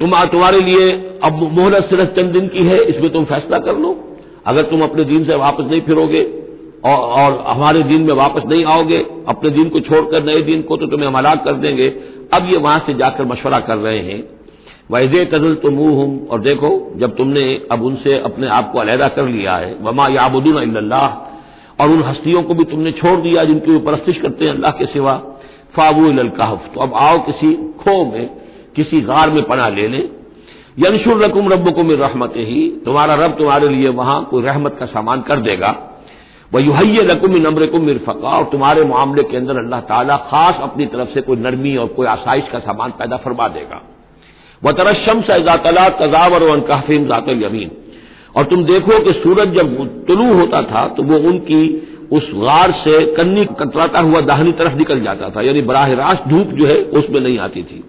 तुम तुम्हारे लिए अब मोहलत सिर्फ़ चंद दिन की है इसमें तुम फैसला कर लो। अगर तुम अपने दिन से वापस नहीं फिरोगे और, और हमारे दिन में वापस नहीं आओगे अपने दिन को छोड़कर नए दिन को तो तुम्हें हम हलाक कर देंगे। अब ये वहाँ से जाकर मशवरा कर रहे हैं। वैजे तजल तो मुँह हूँ और देखो जब तुमने अब उनसे अपने आप को अलहदा कर लिया है वमा याबुदून अल्लाह और उन हस्तियों को भी तुमने छोड़ दिया जिनकी वो परस्तिश करते हैं अल्लाह के सिवा फाबू कहफ तो अब आओ किसी खो में किसी गार में पना ले लें। यंशुर रकुम रब को मिर रहमत ही तुम्हारा रब तुम्हारे लिए वहाँ कोई रहमत का सामान कर देगा। वह युहैय लकुम नम्र को मिरफका। और तुम्हारे मामले के अंदर अल्लाह ताला खास अपनी तरफ़ से कोई नरमी और कोई आसाइश का सामान पैदा फरमा देगा। वह तरशम से तला तजावर व कहफीम जात यमीन। और तुम देखो कि सूरज जब तुलू होता था तो वो उनकी उस गार से कन्नी कतराता हुआ दाहनी तरफ़ निकल जाता था। यानी बराह रास्त धूप जो है, उसमें नहीं आती थी।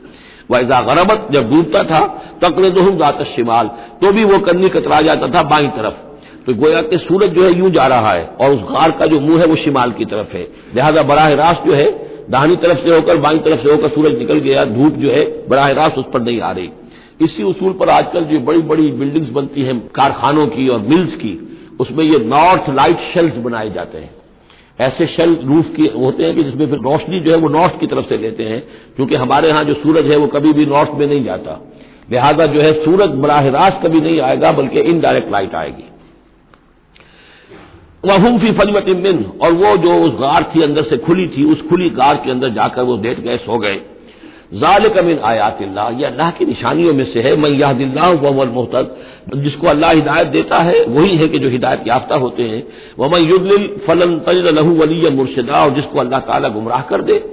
वैजा गरबत, जब डूबता था तकरे दो जात शिमाल तो भी वो कन्नी कतरा जाता था बाई तरफ़। तो गोया के सूरज जो है यूँ जा रहा है, और उस गार का जो मुँह है वो शिमाल की तरफ़ है। लिहाजा बराह रास्त जो है, दाहिनी तरफ़ से होकर, बाई तरफ़ से होकर सूरज निकल गया, धूप जो है, बराह रास्त उस पर नहीं आ रही। इसी उसूल पर आजकल जो बड़ी बड़ी बिल्डिंग्स बनती हैं, कारखानों की और मिल्स की, उसमें ये नॉर्थ लाइट शेल्स बनाए जाते हैं। ऐसे शेल रूफ की होते हैं कि जिसमें फिर रोशनी जो है वो नॉर्थ की तरफ़ से लेते हैं, क्योंकि हमारे यहाँ जो सूरज है वो कभी भी नॉर्थ में नहीं जाता। लिहाजा जो है सूरज बराह रास्त कभी नहीं आएगा, बल्कि इनडायरेक्ट लाइट आएगी। वहुम फ़ी फजमत मिन, और वो जो उस गार थी अंदर से खुली थी, उस खुली गार के अंदर जाकर वो लेट गए, सो गए। जाल कमिन आयात ये अल्लाह की निशानियों में से है। मैं यह दिल्ला वमल मोहतद। जिसको अल्लाह हिदायत देता है, वही है कि जो हिदायत याफ्ता होते हैं। वमन युदलिल फलन तज लहू वली मुर्शदा। और जिसको अल्लाह ताला गुमराह कर दे,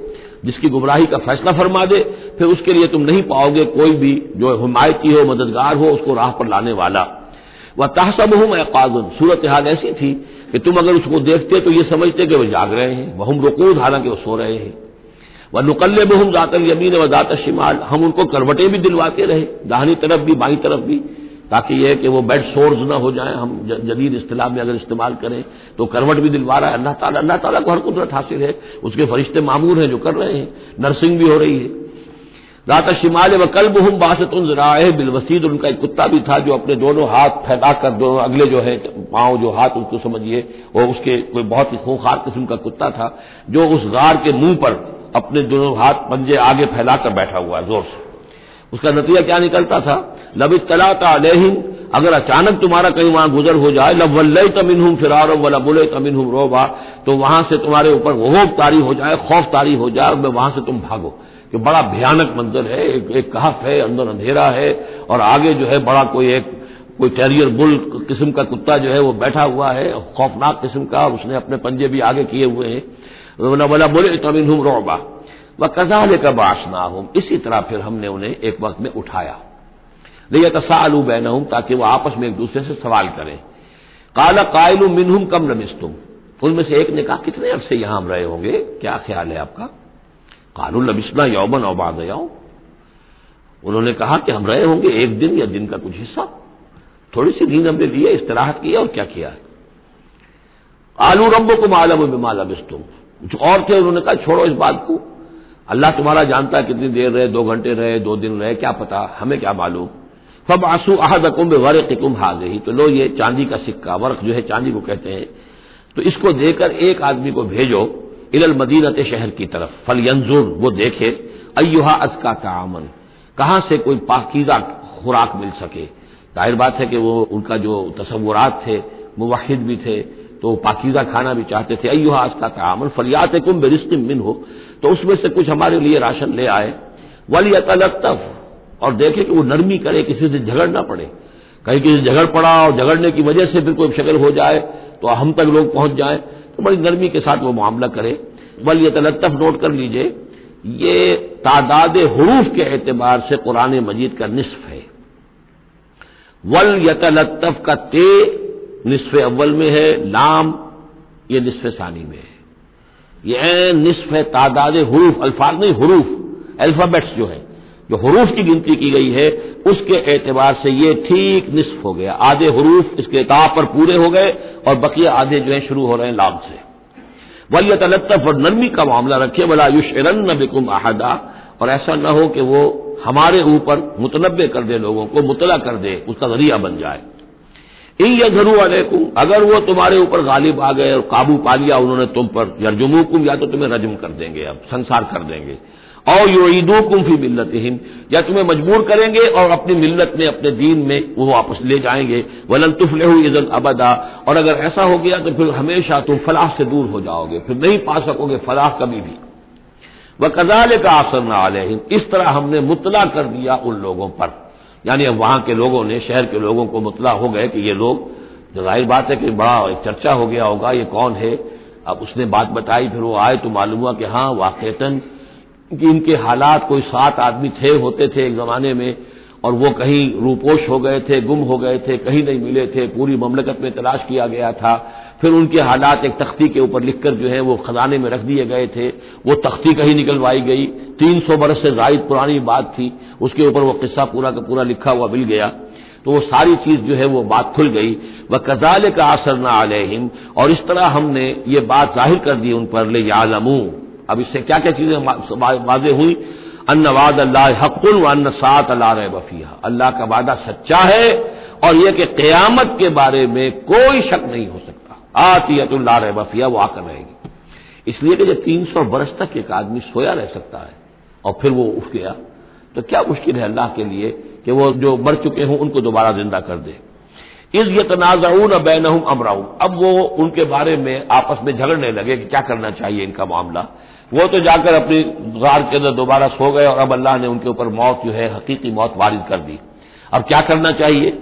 जिसकी गुमराही का फैसला फरमा दे, फिर उसके लिए तुम नहीं पाओगे कोई भी जो हिमायती हो, मददगार हो, उसको राह पर लाने वाला। वह तहसब हूँ मैं काजुन सूरत हाल ऐसी थी कि तुम अगर उसको देखते तो ये समझते कि वह जाग रहे हैं। वह हम रुकूद, हालाँकि वो सो रहे हैं। वह नुकल्ले बहुम जातल यमीन व जात शिमाल। हम उनको करवटें भी दिलवाते रहे, दाहनी तरफ़ भी, बाई तरफ़ भी, ताकि यह कि वो बेड सोर्स ना हो जाए, हम जदीद इस्तेलाह में अगर इस्तेमाल करें तो करवट भी दिलवा रहा है। अल्लाह ताला अल्लाह ताला को हर कुदरत हासिल है। उसके फरिश्ते मामूर हैं जो कर रहे हैं, नर्सिंग भी हो रही है। रात शिमाल व कल बहुम बासत जराए बिलवसीद उनका एक कुत्ता भी था जो अपने दोनों हाथ फैलाकर दोनों अगले जो है, पाँव जो हाथ, उसको समझिए वो उसके कोई बहुत ही खूंखार किस्म का कुत्ता था, जो उस गार के मुँह पर अपने दोनों हाथ पंजे आगे फैलाकर बैठा हुआ है ज़ोर से। उसका नतीजा क्या निकलता था? लब तलाता अलहिम अगर अचानक तुम्हारा कहीं वहाँ गुजर हो जाए लब वल्लई तमिन हूँ फिरार वला बुले तमिन हूँ रोबा तो वहाँ से तुम्हारे ऊपर वोब तारी हो जाए खौफ तारी हो जाए और वहाँ से तुम भागो। कि बड़ा भयानक मंजर है एक, एक कहफ है अंदर अंधेरा है और आगे जो है बड़ा कोई एक कोई टेरियर बुल किस्म का कुत्ता जो है वो बैठा हुआ है खौफनाक किस्म का उसने अपने पंजे भी आगे किए हुए हैं। तमिन रोबा। व कजाल का बासना हूँ इसी तरह फिर हमने उन्हें एक वक्त में उठाया। लिया तसालू बैन हूँ ताकि वह आपस में एक दूसरे से सवाल करें। काला कायलू मिनहुम कम तुम उनमें से एक ने कहा, कितने अरसे यहाँ हम रहे होंगे? क्या ख्याल है आपका? कानू लबिस्ना यौमन और बाद उन्होंने कहा कि हम रहे होंगे एक दिन या दिन का कुछ हिस्सा। थोड़ी सी नींद हमने लिए इस्तराहत किया और क्या किया आलू रंबो को मालम माला बिस्तुम कुछ और थे, उन्होंने कहा, छोड़ो इस बात को। अल्लाह तुम्हारा जानता है कितनी देर रहे, दो घंटे रहे, दो दिन रहे, क्या पता, हमें क्या मालूम। फब आँसू अहद अकुम वर्क कुम हा गई तो लो ये चांदी का सिक्का, वर्क जो है चांदी को कहते हैं। तो इसको देकर एक आदमी को भेजो, इलल मदीनत शहर की तरफ़ फल यंजुर वो देखे अयुहा अजका तामन, कहाँ से कोई पाकिजा खुराक मिल सके। ज़ाहिर बात है कि वो, उनका जो तस्वुरात थे, मुवाहिद भी थे तो पाकिजा खाना भी चाहते थे अयो आज का तामल फरियात कुम बेरिस्क मिन हो तो उसमें से कुछ हमारे लिए राशन ले आए। वली अतलतफ और देखे कि वो नरमी करे, किसी से झगड़ ना पड़े। कहीं किसी से झगड़ पड़ा और झगड़ने की वजह से फिर कोई शक्ल हो जाए तो हम तक लोग पहुँच जाए। तो बड़ी नरमी के साथ वो मामला करे। वल यतलतफ नोट कर लीजिए, ये तादाद हरूफ के एतबार से कुरान मजीद का निसफ है। वल यतलतफ का ते निसफ अव्वल में है, लाम, ये निसफ सानी में है। ये निसफ तादाद हरूफ, अल्फाज नहीं, हरूफ, अल्फाबेट्स जो है, जो हरूफ की गिनती की गई है, उसके एतबार से ये ठीक निसफ हो गया। आधे हरूफ इसके ताब पर पूरे हो गए और बकिया आधे जो है शुरू हो रहे हैं लाभ से। वलियत लत्तफ और नरमी का मामला रखे, वला युशरन बिकुम आहदा और ऐसा न हो कि वो हमारे ऊपर मुतनबे कर दे लोगों को, मुतला कर दे, उसका ज़रिया बन जाए। इन यजरू अलैकुम। अगर वो तुम्हारे ऊपर गालिब आ गए और काबू पा लिया उन्होंने तुम पर, यरजुमुकुम, या तो तुम्हें रजम कर देंगे, अब संसार कर देंगे। और यो ईदो कुम्फी मिल्लत हिम या तुम्हें मजबूर करेंगे और अपनी मिल्लत में, अपने दीन में वो वापस ले जाएँगे। वलन तुफले अबदा, और अगर ऐसा हो गया तो फिर हमेशा तुम फलाह से दूर हो जाओगे, फिर नहीं पा सकोगे फलाह कभी भी। वह कजाले का आसर न आले इस तरह हमने मुतला कर दिया उन लोगों पर। यानी अब वहाँ के लोगों ने, शहर के लोगों को मुतला हो गए कि ये लोग ज़ाहिर बात है कि बड़ा एक चर्चा हो गया होगा, ये कौन है? अब उसने बात बताई, फिर वो आए तो मालूम हुआ कि हाँ वाकता कि इनके हालात कोई सात आदमी थे, होते थे एक जमाने में, और वो कहीं रूपोश हो गए थे, गुम हो गए थे, कहीं नहीं मिले थे। पूरी ममलकत में तलाश किया गया था। फिर उनके हालात एक तख्ती के ऊपर लिखकर जो है वो खजाने में रख दिए गए थे। वो तख्ती कहीं निकलवाई गई। तीन सौ बरस से जायद पुरानी बात थी। उसके ऊपर वो किस्सा पूरा का पूरा लिखा हुआ मिल गया। तो वो सारी चीज़ जो है वो बात खुल गई। वह कजाल का असर न आलहिम और इस तरह हमने ये बात ज़ाहिर कर दी उन पर ले यालमू अब इससे क्या क्या चीज़ें वाजे हुई? अन्न वाद अल्लाह हकुल व अन्न सात अल्लाह बफिया अल्लाह का वादा सच्चा है और यह कि क्यामत के बारे में कोई शक नहीं हो सकता। आतियतुल्ला बफिया वो आकर रहेगी। इसलिए कि जब तीन सौ बरस तक एक आदमी सोया रह सकता है और फिर वो उठ गया तो क्या मुश्किल है अल्लाह के लिए कि वो जो मर चुके हों, उनको दोबारा ज़िंदा कर दे। इस ये तनाजाऊन बैन अमराऊन अब वो उनके बारे में आपस में झगड़ने लगे कि क्या करना चाहिए इनका मामला। वो तो जाकर अपनी गार के अंदर दोबारा सो गए और अब अल्लाह ने उनके ऊपर मौत जो है, हकीकी मौत वारिद कर दी। अब क्या करना चाहिए?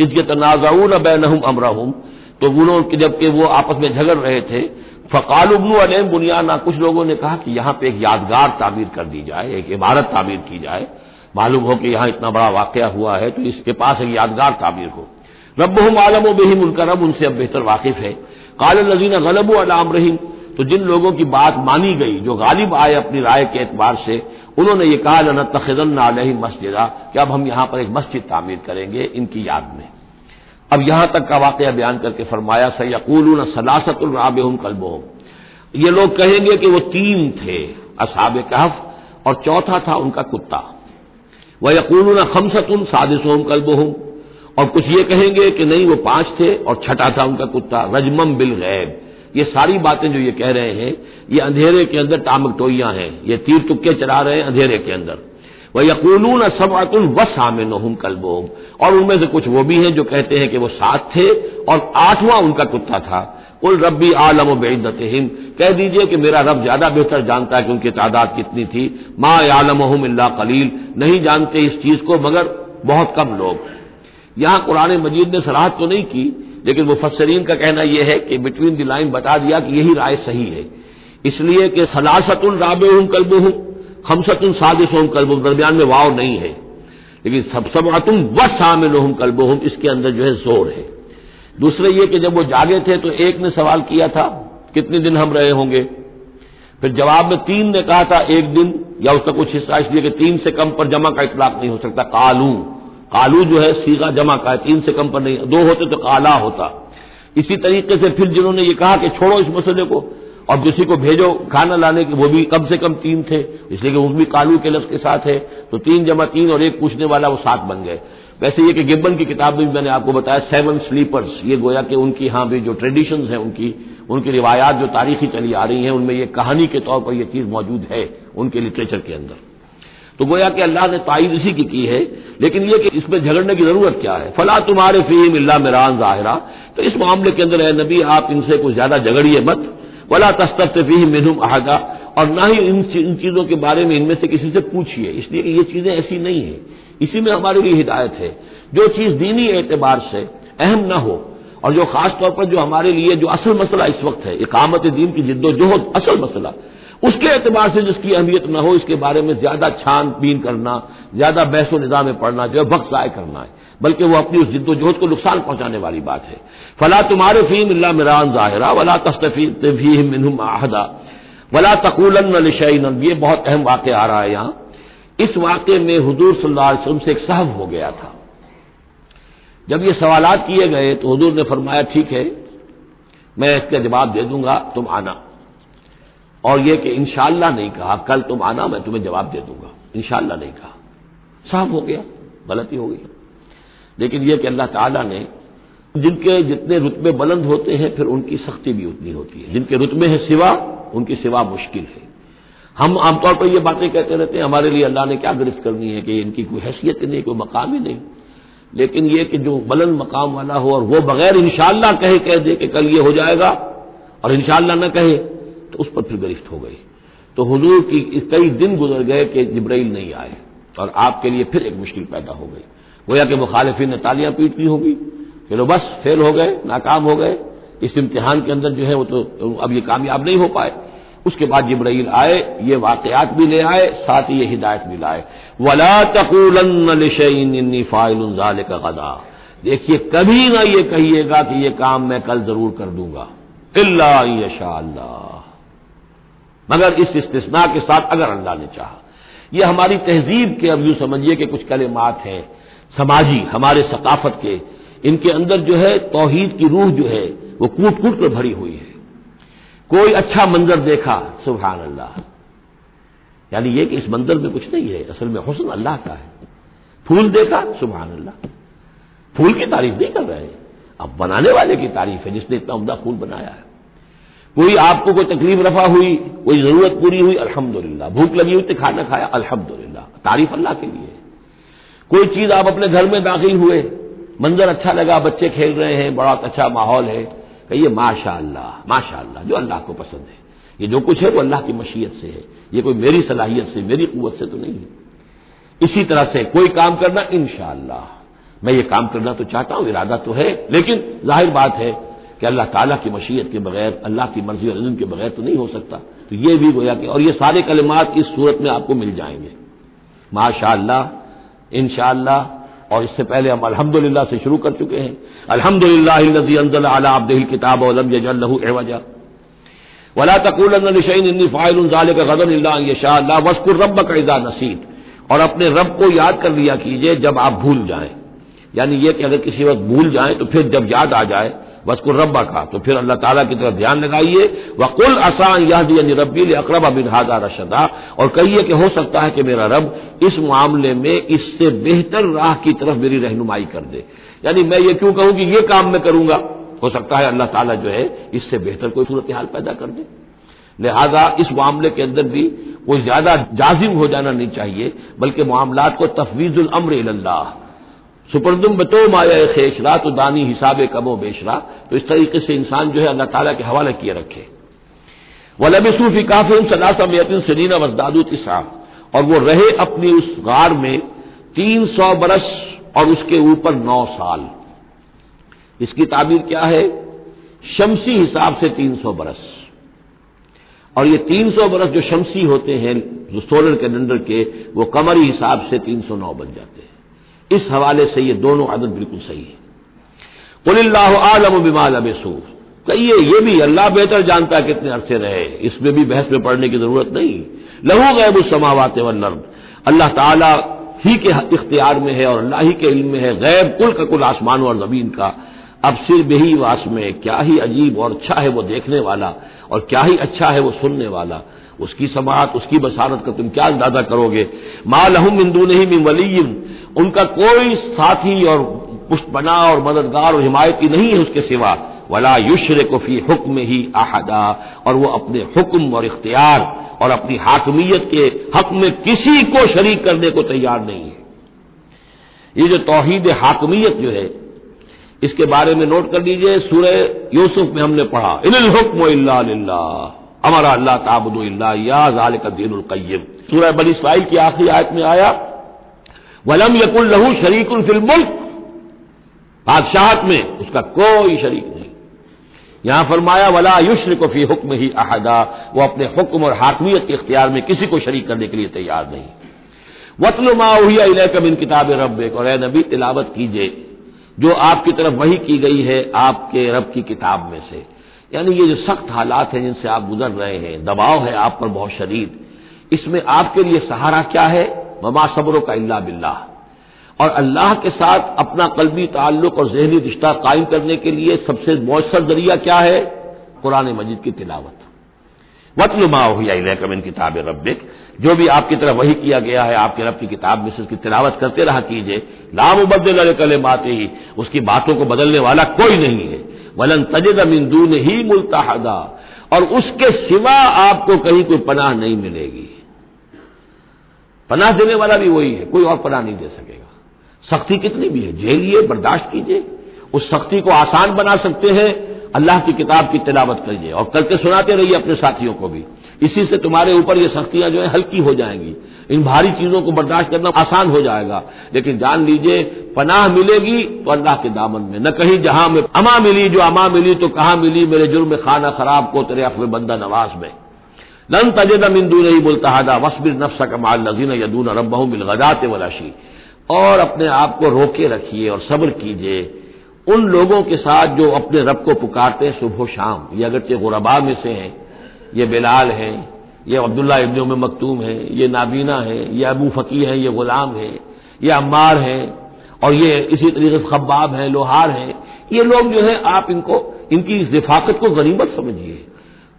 इसके तनाजाऊन बैनहम अमराहम तो उन्होंने जबकि वो आपस में झगड़ रहे थे, फ़काल उबनू अलम बुनियाना, कुछ लोगों ने कहा कि यहाँ पर एक यादगार तामीर कर दी जाए, एक इमारत तामीर की जाए। मालूम हो कि यहाँ इतना बड़ा वाक़ हुआ है तो इसके पास एक यादगार तामीर हो। रब आलम बेहिम उनका रब उनसे अब बेहतर वाकिफ है। काल नजीन गलब अलाम रहीम तो जिन लोगों की बात मानी गई, जो गालिब आए अपनी राय के एतबार से, उन्होंने ये कहा न तखदन मस्जिदा, कि अब हम यहाँ पर एक मस्जिद तामीर करेंगे इनकी याद में। अब यहाँ तक का वाक़ बयान करके फरमाया सयाकूल सलासतुल राबहम कल्बोम ये लोग कहेंगे कि वो तीन थे, असाब कहफ, और चौथा था उनका कुत्ता। वह यकूल खमसतुन सादिसोम कल्बोहम। और कुछ ये कहेंगे कि नहीं, वो पाँच थे और छठा था उनका कुत्ता, रजमम बिल गैब। ये सारी बातें जो ये कह रहे हैं, ये अंधेरे के अंदर टामक टोइयाँ हैं। ये तीर तुक्के चला रहे हैं अंधेरे के अंदर। वह यकूलून सबअतुल वस आमिन कलबोम। और उनमें से कुछ वो भी हैं जो कहते हैं कि वो सात थे और आठवां उनका कुत्ता था। उल रबी आलम बेदत कह दीजिए कि मेरा रब ज़्यादा बेहतर जानता है कि उनकी तादाद कितनी थी। माँ आलम इल्ला कलील। नहीं जानते इस चीज़ को, मगर बहुत कम लोग। यहाँ कुरान मजीद ने सलाहत तो नहीं की, लेकिन मुफसरीन का कहना यह है कि बिटवीन द लाइन बता दिया कि यही राय सही है। इसलिए कि सलासतुल राब हूँ कल्ब हूँ खमसतुल सादिस हूँ कल्ब दरमियान में वाव नहीं है। लेकिन सब सबतुम व शामिल हूँ कल्ब हूँ इसके अंदर जो है ज़ोर है। दूसरे ये कि जब वो जागे थे तो एक ने सवाल किया था, कितने दिन हम रहे होंगे? फिर जवाब में तीन ने कहा था, एक दिन, या उसका कुछ हिस्सा इसलिए कि तीन से कम पर जमा का इतलाक नहीं हो सकता, कालू। कालू जो है सीगा जमा का है, तीन से कम पर नहीं, दो होते तो काला होता। इसी तरीके से फिर जिन्होंने ये कहा कि छोड़ो इस मसले को और किसी को भेजो, खाना लाने के, वो भी कम से कम तीन थे, इसलिए कि वो भी कालू के लफ्ज के साथ है तो तीन जमा तीन और एक पूछने वाला वो सात बन गए। वैसे ये कि गिब्बन की किताब में मैंने आपको बताया सेवन स्लीपर्स ये गोया कि उनकी यहाँ भी जो ट्रेडिशन है उनकी उनकी रिवायात जो तारीखी चली आ रही हैं, उनमें ये कहानी के तौर पर यह चीज़ मौजूद है उनके लिटरेचर के अंदर। तो गोया कि अल्लाह ने ताइद इसी की की है, लेकिन यह कि इसमें झगड़ने की ज़रूरत क्या है? फला तुम्हारे फीम इल्ला मेरान जाहिरा। तो इस मामले के अंदर है नबी, आप इनसे कुछ ज़्यादा झगड़िए मत। वला तस्तफ फीम मिनहुम अहदा। और ना ही इन, इन चीज़ों के बारे में इनमें से किसी से पूछिए। इसलिए कि ये चीज़ें ऐसी नहीं है। इसी में हमारे लिए हिदायत है। जो चीज़ दीनी एतबार से अहम न हो और जो खास तौर पर जो हमारे लिए जो असल मसला इस वक्त है इकामत दीन की जिद्दोजहद असल मसला उसके एतबार से जिसकी अहमियत न हो इसके बारे में ज़्यादा छानबीन करना ज़्यादा बहसो निज़ाम में पढ़ना जो है वक्त जाय करना है। बल्कि वो अपनी उस जिद्दोजहद को नुकसान पहुँचाने वाली बात है। फला तुम्हारे फीम अल्ला मिरान जाहिरा, वला तस्तफीम आहदा वला तकूलन ये बहुत अहम वाक्य आ रहा है यहाँ। इस वाक्य में हजूर सल्लल्लाहु से एक सहब हो गया था। जब ये सवालात किए गए तो हजूर ने फरमाया, ठीक है, मैं इसका जवाब दे दूँगा, तुम आना। और यह कि इंशाला नहीं कहा, कल तुम आना, मैं तुम्हें जवाब दे दूँगा। इंशाला नहीं कहा। साफ़ हो गया, गलती हो गई। लेकिन यह कि अल्लाह ताला ने जिनके जितने रुतबे बुलंद होते हैं, फिर उनकी सख्ती भी उतनी होती है। जिनके रुतबे हैं सिवा, उनकी सिवा मुश्किल है। हम आमतौर पर यह बातें कहते रहते हैं, हमारे लिए अल्लाह ने क्या गिरफ्त करनी है कि इनकी कोई हैसियत नहीं, कोई मकाम ही नहीं। लेकिन यह कि जो बुलंद मकाम वाला हो और वो बगैर इंशाला कहे, कह दे कि कल ये हो जाएगा और इंशाला न कहे तो उस पर फिर गिरफ्त हो गई। तो हजूर की कई दिन गुजर गए कि जब्राइल नहीं आए और आपके लिए फिर एक मुश्किल पैदा हो गई। गोया कि मुखालिफी ने तालियाँ पीट ली होगी। चलो बस फेल हो गए, नाकाम हो गए। इस इम्तिहान के अंदर जो है वो तो अब ये कामयाब नहीं हो पाए। उसके बाद जब्राइल आए, ये वाकयात भी ले आए, साथ ही ये हिदायत भी लाए। वला तकूलन्नी फ़ाइल का गदा। देखिए, कभी ना ये कहिएगा कि ये काम मैं कल ज़रूर कर दूँगा। इल्ला मगर इस इस्तना के साथ अगर अल्लाह ने चाहा। यह हमारी तहजीब के अब यूँ समझिए कि कुछ कलेमात हैं। समाजी, हमारे सकाफत के, इनके अंदर जो है, तोहीद की रूह जो है, वो कूट कूट कर भरी हुई है। कोई अच्छा मंजर देखा सुबह अल्लाह यानी यह कि इस मंजर में कुछ नहीं है, असल में हुसन अल्लाह का है। फूल देखा सुबह अल्लाह फूल की तारीफ़ नहीं कर रहे अब बनाने वाले की तारीफ़ है, जिसने इतना उमदा फूल बनाया है। कोई आपको कोई तकलीफ़ रफा हुई, कोई ज़रूरत पूरी हुई, अल्हम्दुलिल्लाह। भूख लगी हुई तो खाना खाया, अल्हम्दुलिल्लाह। तारीफ़ अल्लाह के लिए कोई चीज़ आप अपने घर में दाखिल हुए, मंजर अच्छा लगा, बच्चे खेल रहे हैं, बड़ा अच्छा माहौल है, कहिए माशा माशा जो अल्लाह को पसंद है, ये जो कुछ है वो अल्लाह की मशीयत से है, ये कोई मेरी सलाहियत से, मेरी कुत से तो नहीं है। इसी तरह से कोई काम करना इन मैं ये काम करना तो चाहता हूँ, इरादा तो है, लेकिन ज़ाहिर बात है कि अल्लाह ताला की मशीयत के बगैर, अल्लाह की मर्ज़ी और इज्म के बगैर तो नहीं हो सकता। तो ये भी गोया कि, और ये सारे कलमात इस सूरत में आपको मिल जाएँगे। माशा इन और इससे पहले हम अल्हम्दुलिल्लाह से शुरू कर चुके हैं। अल्हम्दुलिल्लाह किताब वलम यजल्लहु एवजा वला तकूल वस्कुर रब का इजा नसीद और अपने रब को याद कर लिया कीजिए जब आप भूल जाएँ। यानी यह कि अगर किसी वक्त भूल जाएँ तो फिर जब याद आ जाए को रब्बा का। तो फिर अल्लाह ताला की तरफ़ ध्यान लगाइए। वकुल आसान यह दिया रब्बी अकरब बिन हादा रशदा। और कहिए कि हो सकता है कि मेरा रब इस मामले में इससे बेहतर राह की तरफ़ मेरी रहनुमाई कर दे। यानी मैं ये क्यों कहूँ कि ये काम मैं करूँगा? हो सकता है अल्लाह ताला जो है इससे बेहतर कोई सूरत हाल पैदा कर दे। लिहाजा इस मामले के अंदर भी कोई ज़्यादा जाजिम हो जाना नहीं चाहिए, बल्कि मामला को तफवीजुल अमर अल्लाह सुपरदुम बतो माया खेशरा तो दानी हिसाब कमो बेशरा तो इस तरीके से इंसान जो है अल्लाह ताला के हवाले किए रखे। वलबिसूफी काफिर सलासा मेतिन सनीना वजदादू तिसा और वो रहे अपनी उस गार में तीन सौ बरस और उसके ऊपर नौ साल। इसकी ताबीर क्या है? शमसी हिसाब से तीन सौ बरस। और ये तीन सौ बरस जो शमसी होते हैं, जो सोलर कैलेंडर के, वो कमरी हिसाब से तीन सौ नौ बन जाते हैं। इस हवाले से ये दोनों आदत बिल्कुल सही है। कुल्लाह आलम बिमाल अबेसूफ कहिए, ये भी अल्लाह बेहतर जानता कितने अरसे रहे। इसमें भी बहस में पड़ने की ज़रूरत नहीं। लहू गैब समावात वर्नर्द अल्लाह ताला ही के इख्तियार में है और अल्लाह ही के इल्म में है। गैब कुल का कुल आसमान और ज़मीन का। अब सिर बेही वास में क्या ही अजीब और अच्छा है वो देखने वाला और क्या ही अच्छा है वो सुनने वाला। उसकी समात, उसकी बसारत का तुम क्या अंदाज़ा करोगे? माँ लहम इंदू नहीं मिन वलीम उनका कोई साथी और पुष्पना और मददगार और हिमायती नहीं है उसके सिवा। वला युशर कोफी हुक्म ही आहदा और वो अपने हुक्म और इख्तियार और अपनी हाकमियत के हक में किसी को शरीक करने को तैयार नहीं है। ये जो तोहीद हाकमियत जो है इसके बारे में नोट कर लीजिए सूर्य यूसुफ में हमने पढ़ा इन हुक्म हमारा अल्लाह ताबुद या का दीन सूर्य बनी इसराइल की आखिरी आयत में आया, वलम यकुल लहू शरीकुल फिल मुल्क, बादशाहत में उसका कोई शरीक नहीं। यहाँ फरमाया, वला युश्र को फ़ी हुक्म ही अहदा, वो अपने हुक्म और हाकमियत के इख्तियार में किसी को शरीक करने के लिए तैयार नहीं। वतलुमा हुआ कबिन किताब रब और नबी, तिलावत कीजिए। जो आपकी तरफ़ वही की गई है आपके रब की किताब में से। यानी ये जो सख्त हालात हैं जिनसे आप गुजर रहे हैं, दबाव है आप पर बहुत शदीद। इसमें आपके लिए सहारा क्या है? ममा सबरों का इल्ला बिल्ला और अल्लाह के साथ अपना कलबी ताल्लुक और जहनी रिश्ता कायम करने के लिए सबसे मौसर ज़रिया क्या है? कुरान मजिद की तिलावत। वतलुमा हुआ कमिन किताब रबिक जो भी आपकी तरफ़ वही किया गया है, आपके रब की किताब में से उसकी तिलावत करते रहा कीजिए। लाम बदल कले बातें ही उसकी बातों को बदलने वाला कोई नहीं है। वलन तजद मिंदून ही मुल्ताहदा। और उसके सिवा आपको कहीं कोई पनाह नहीं मिलेगी। पनाह देने वाला भी वही है, कोई और पनाह नहीं दे सकेगा। सख्ती कितनी भी है, झेलिए, बर्दाश्त कीजिए। उस सख्ती को आसान बना सकते हैं अल्लाह की किताब की तिलावत करिए और करके सुनाते रहिए अपने साथियों को भी। इसी से तुम्हारे ऊपर ये सख्तियाँ जो है हल्की हो जाएँगी। इन भारी चीज़ों को बर्दाश्त करना आसान हो जाएगा। लेकिन जान लीजिए, पनाह मिलेगी तो अल्लाह के दामन में। न कहीं जहाँ में अमा मिली, जो अमा मिली तो कहाँ मिली? मेरे जुर्म खाना खराब को तेरे अखब बंदा नवाज़ में। लन तजद मिंदू नहीं बोलता वसबिर नफ्स कमाल नजीन यदून रबहू बिलगदात वलाशी और अपने आप को रोके रखिए और सब्र कीजिए। उन लोगों के साथ जो अपने रब को पुकारते हैं सुबह शाम, ये अगरचे गुरबा में से हैं, ये बिलाल हैं, ये अब्दुल्ला इब्न में मकतूम है, ये नाबीना है, ये अबू फकी है, ये गुलाम है, ये अम्मार है, और ये इसी तरीके से खब्बाब है, लोहार है। ये लोग जो है, आप इनको, इनकी इस रिफाकत को गनीमत समझिए।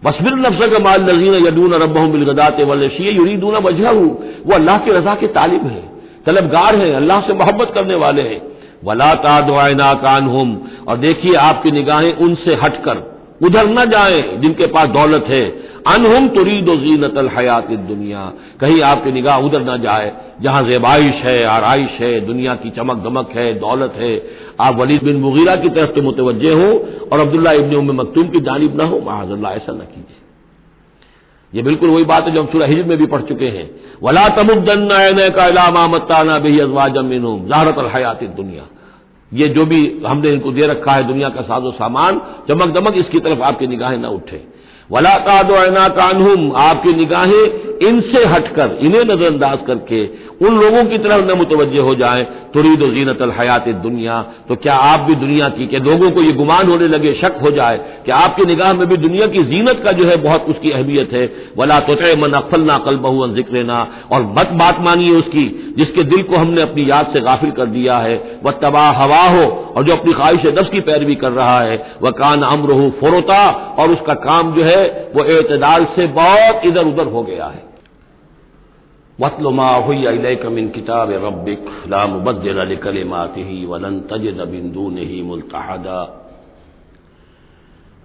बसबिर नफ्स का माल नजीन यदून रब बिलगदात वलशी यूरीदून वजह वो अल्लाह की रजा के तालिब है, तलबगार हैं, अल्लाह से मोहब्बत करने वाले हैं। वला तादवायना कान हम और देखिए आपकी निगाहें उनसे हटकर, उधर न जाए जिनके पास दौलत है। अनहुम तुरीद जीनत हयात दुनिया। कहीं आपकी निगाह उधर न जाए, जहाँ जेबाइश है, आरइश है, दुनिया की चमक दमक है, दौलत है। आप वलीद बिन मुगीरा की तरफ़ से मुतवजे हो और अब्दुल्ला इबन उम मकतूम की जानब न हो। महाजल्ला ऐसा न कीजिए। ये बिल्कुल वही बात है जो हम सूर्य हिजर में भी पढ़ चुके हैं। वला तमुद्दन का इलामा मत्ताना बेही अजवाजमिन जहारत हयात दुनिया। ये जो भी हमने इनको दे रखा है दुनिया का साजो सामान चमक दमक इसकी तरफ़ आपकी निगाहें न उठे। वला कादना कानहुम आपकी निगाहें इनसे हटकर, इन्हें नजरअंदाज करके, उन लोगों की तरफ़ न मुतवजह हो जाए। तुरीद जीनत हयात दुनिया तो क्या आप भी दुनिया की के लोगों को ये गुमान होने लगे, शक हो जाए कि आपकी निगाह में भी दुनिया की जीनत का जो है बहुत उसकी अहमियत है? वला तो मन अफल ना कल बहु ज़िक्र ना और बद बात मानिए उसकी, जिसके दिल को हमने अपनी याद से गाफिल कर दिया है। वह तबाह हवा हो, और जो अपनी ख्वाहिश दस की पैरवी कर रहा है। वह कान अमर हो फोरोता, और उसका काम जो है वो एतदाल से बहुत इधर उधर हो गया है। वतलमा हुईकमिन किताब रबिक लामुबद्दिल कलिमाति वलन तजद बिंदू नहीं मुल्तहदा।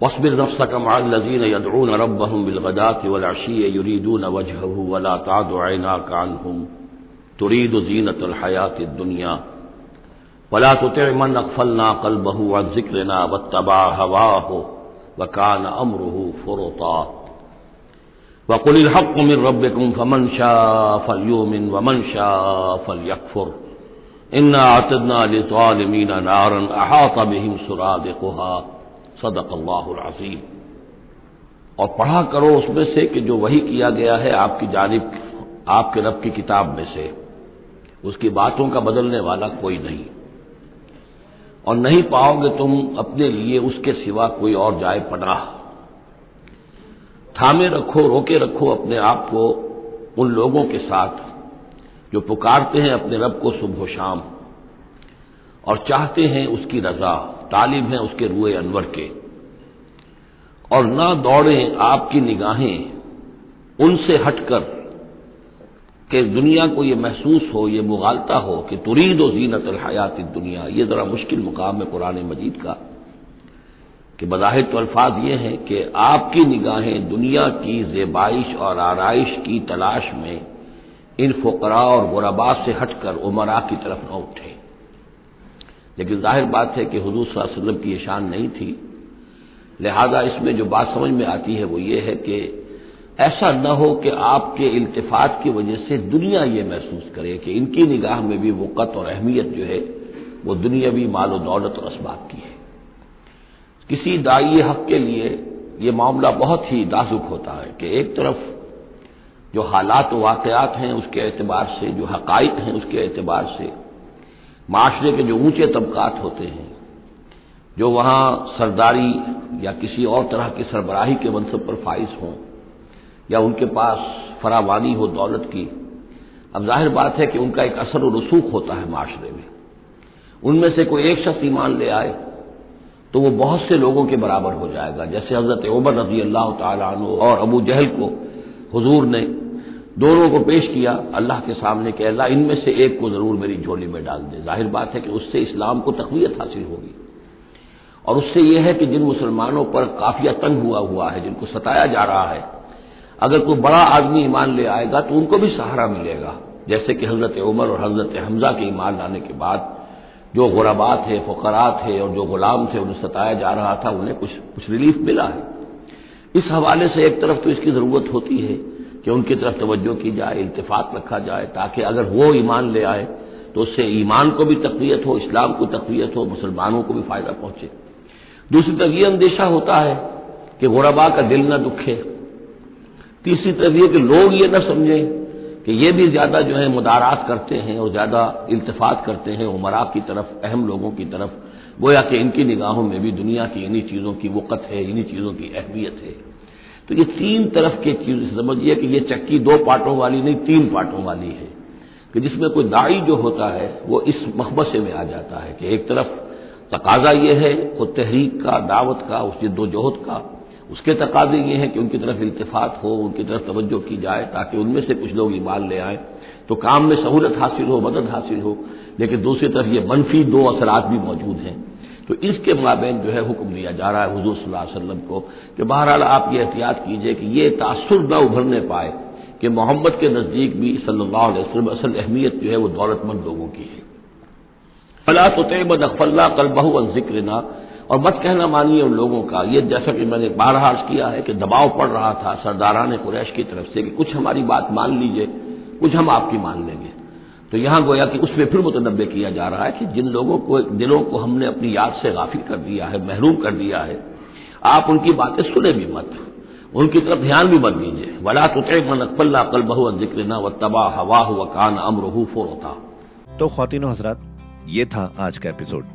वस्बिर नफ्सक मालजीन यदून रबहम बिलगदात वलाशी युरीदून वजहू वला तादना कानहुम तुरीद जीनत हयात दुनिया वला तुत मन अकफलना कलबहू व जिक्रना वत्तबा हवा हो वकान अमरहू फुरता वकुल हक मिन रबिकुम फमन शाह फलयूमिन वमन शाह फल यकफुर इन्ना आतदना लिमीना नारन अहाता बिहिम सुराद कुहा सदक अल्लाजीम और पढ़ा करो उसमें से कि जो वही किया गया है आपकी जानब आपके रब की किताब में से उसकी बातों का बदलने वाला कोई नहीं और नहीं पाओगे तुम अपने लिए उसके सिवा कोई और जाए पनाह थामे रखो, रोके रखो अपने आप को उन लोगों के साथ जो पुकारते हैं अपने रब को सुबह शाम और चाहते हैं उसकी रजा तालिब हैं उसके रुए अनवर के। और ना दौड़ें आपकी निगाहें उनसे हटकर कि दुनिया को यह महसूस हो यह मुगालता हो कि तुरीद व जीनत हयात दुनिया, ये जरा मुश्किल मुकाम है कुरान मजीद का। कि बज़ाहिर तो अल्फाज ये हैं कि आपकी निगाहें दुनिया की जेबाइश और आरइश की तलाश में इन फ़करा और गुरबा से हटकर उमरा की तरफ़ न उठे। लेकिन ज़ाहिर बात है कि हजूर वसल्लम की ये शान नहीं थी। लिहाजा इसमें जो बात समझ में आती है वो ये है कि ऐसा न हो कि आपके इल्तफात की वजह से दुनिया ये महसूस करे कि इनकी निगाह में भी वक़्त और अहमियत जो है, वो दुनियावी माल दौलत और इसबाब की है। किसी दाई हक के लिए ये मामला बहुत ही नाजुक होता है कि एक तरफ़ जो हालात वाकयात हैं, उसके एतबार से जो हकाइक हैं, उसके एतबार से माशरे के जो ऊँचे तबकात होते हैं, जो वहाँ सरदारी या किसी और तरह की सरबराही के मनसब पर फाइज हों या उनके पास फरावानी हो दौलत की, अब ज़ाहिर बात है कि उनका एक असर रसूख होता है माशरे में। उनमें से कोई एक शख्स ईमान ले आए तो वो बहुत से लोगों के बराबर हो जाएगा। जैसे हज़रत उमर रज़ी अल्लाह तु और अबू जहल को हुजूर ने दोनों को पेश किया अल्लाह के सामने कि अल्लाह इनमें से एक को ज़रूर मेरी झोली में डाल दे। ज़ाहिर बात है कि उससे इस्लाम को तकवीत हासिल होगी। और उससे यह है कि जिन मुसलमानों पर काफिया तंग हुआ हुआ है, जिनको सताया जा रहा है अगर कोई बड़ा आदमी ईमान ले आएगा तो उनको भी सहारा मिलेगा। जैसे कि हज़रत उमर और हज़रत हमजा के ईमान लाने के बाद जो गुराबात थे फ़करात थे और जो गुलाम थे, उन्हें सताया जा रहा था, उन्हें कुछ कुछ रिलीफ मिला है। इस हवाले से एक तरफ़ तो इसकी ज़रूरत होती है कि उनकी तरफ़ तवज्जो की जाए इल्तफात रखा जाए, ताकि अगर वो ईमान ले आए तो उससे ईमान को भी तकवीत हो, इस्लाम को तकवीत हो, मुसलमानों को भी फ़ायदा पहुँचे। दूसरी तरफ़ यह अंदेशा होता है कि गुरबा का दिल न दुखे। तीसरी तरफ़ यह कि लोग ये न समझें कि ये भी ज़्यादा जो है मुदारात करते हैं और ज़्यादा इल्तफात करते हैं उमरा की तरफ़, अहम लोगों की तरफ़। गोया कि इनकी निगाहों में भी दुनिया की इन्हीं चीज़ों की वक़्त है, इन्हीं चीज़ों की अहमियत है। तो ये तीन तरफ़ के चीज़, समझिए कि ये चक्की दो पार्टों वाली नहीं, तीन पार्टों वाली है। कि जिसमें कोई दाई जो होता है, वो इस मखबसे में आ जाता है कि एक तरफ़ तकाजा ये है, खुद तहरीक का, दावत का उस जद्दोजहद का उसके तकाजे ये हैं कि उनकी तरफ़ इल्तफात हो, उनकी तरफ़ तवज्जो की जाए ताकि उनमें से कुछ लोग ईमान ले आए। तो काम में सहूलत हासिल हो, मदद हासिल हो, लेकिन दूसरी तरफ़ ये मनफी दो असरात भी मौजूद हैं। तो इसके माबेन जो है हुक्म दिया जा रहा है हजूर वसल्लम को कि बहरहाल आप ये एहतियात कीजिए कि ये तासुर न उभरने पाए कि मोहम्मद के नज़दीक भी सल्लल्लाहु अलैहि वसल्लम असल अहमियत जो है वो दौलतमंद लोगों की है। फला तो कल बहु ज़िक्र ना और मत कहना मानिए उन लोगों का, ये जैसा कि मैंने बारह अर्ज़ किया है कि दबाव पड़ रहा था सरदारान कुरैश की तरफ़ से कि कुछ हमारी बात मान लीजिए, कुछ हम आपकी मान लेंगे। तो यहाँ गोया कि उसमें फिर मुतनबे किया जा रहा है कि जिन लोगों को, दिलों को हमने अपनी याद से गाफिल कर दिया है, महरूम कर दिया है, आप उनकी बातें सुने भी मत, उनकी तरफ़ ध्यान भी मत दीजिए। वला तुते मन अकबल्ला कल बहु ज़िक्र न व तबा हवा व कान अमरहू फोरता। तो खातिन हजरात, ये था आज का एपिसोड।